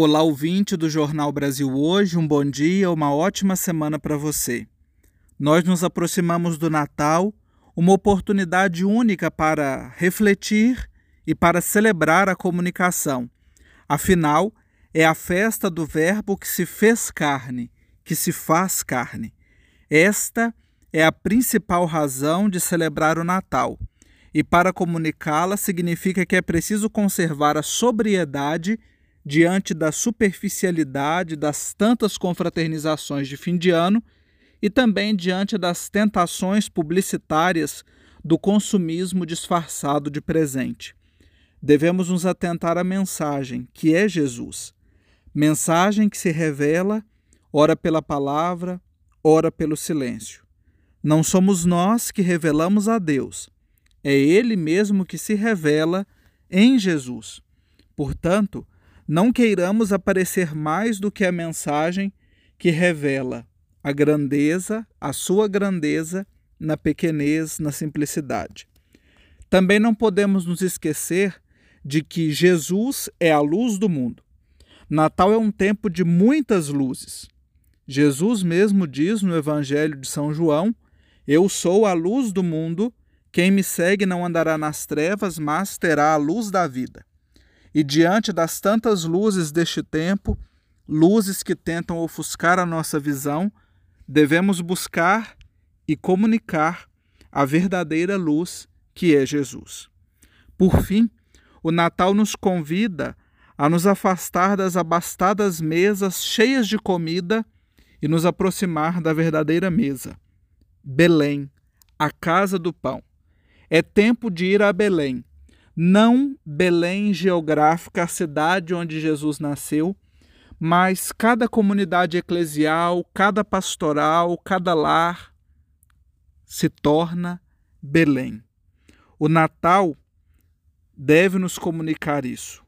Olá, ouvinte do Jornal Brasil Hoje, um bom dia, uma ótima semana para você. Nós nos aproximamos do Natal, uma oportunidade única para refletir e para celebrar a comunicação. Afinal, é a festa do Verbo que se fez carne, que se faz carne. Esta é a principal razão de celebrar o Natal. E para comunicá-la significa que é preciso conservar a sobriedade diante da superficialidade das tantas confraternizações de fim de ano e também diante das tentações publicitárias do consumismo disfarçado de presente. Devemos nos atentar à mensagem, que é Jesus. Mensagem que se revela, ora pela palavra, ora pelo silêncio. Não somos nós que revelamos a Deus, é Ele mesmo que se revela em Jesus. Portanto, não queiramos aparecer mais do que a mensagem que revela a grandeza, a sua grandeza, na pequenez, na simplicidade. Também não podemos nos esquecer de que Jesus é a luz do mundo. Natal é um tempo de muitas luzes. Jesus mesmo diz no Evangelho de São João: Eu sou a luz do mundo, quem me segue não andará nas trevas, mas terá a luz da vida. E diante das tantas luzes deste tempo, luzes que tentam ofuscar a nossa visão, devemos buscar e comunicar a verdadeira luz que é Jesus. Por fim, o Natal nos convida a nos afastar das abastadas mesas cheias de comida e nos aproximar da verdadeira mesa. Belém, a casa do pão. É tempo de ir a Belém, não Belém geográfica, a cidade onde Jesus nasceu, mas cada comunidade eclesial, cada pastoral, cada lar se torna Belém. O Natal deve nos comunicar isso.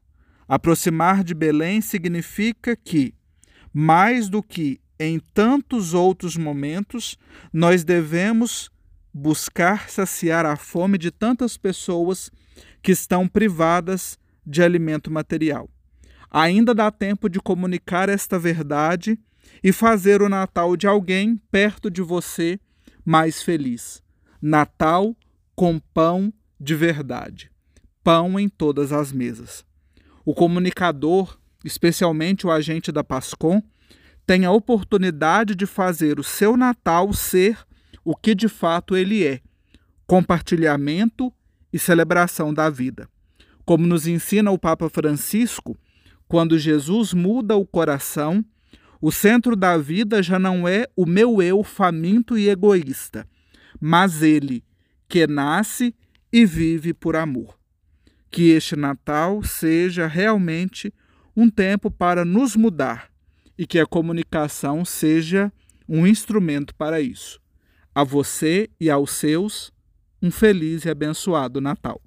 Aproximar de Belém significa que, mais do que em tantos outros momentos, nós devemos buscar saciar a fome de tantas pessoas que estão privadas de alimento material. Ainda dá tempo de comunicar esta verdade e fazer o Natal de alguém perto de você mais feliz. Natal com pão de verdade. Pão em todas as mesas. O comunicador, especialmente o agente da Pascom, tem a oportunidade de fazer o seu Natal ser o que de fato ele é: compartilhamento e celebração da vida. Como nos ensina o Papa Francisco, quando Jesus muda o coração, o centro da vida já não é o meu eu faminto e egoísta, mas ele que nasce e vive por amor. Que este Natal seja realmente um tempo para nos mudar e que a comunicação seja um instrumento para isso. A você e aos seus, um feliz e abençoado Natal.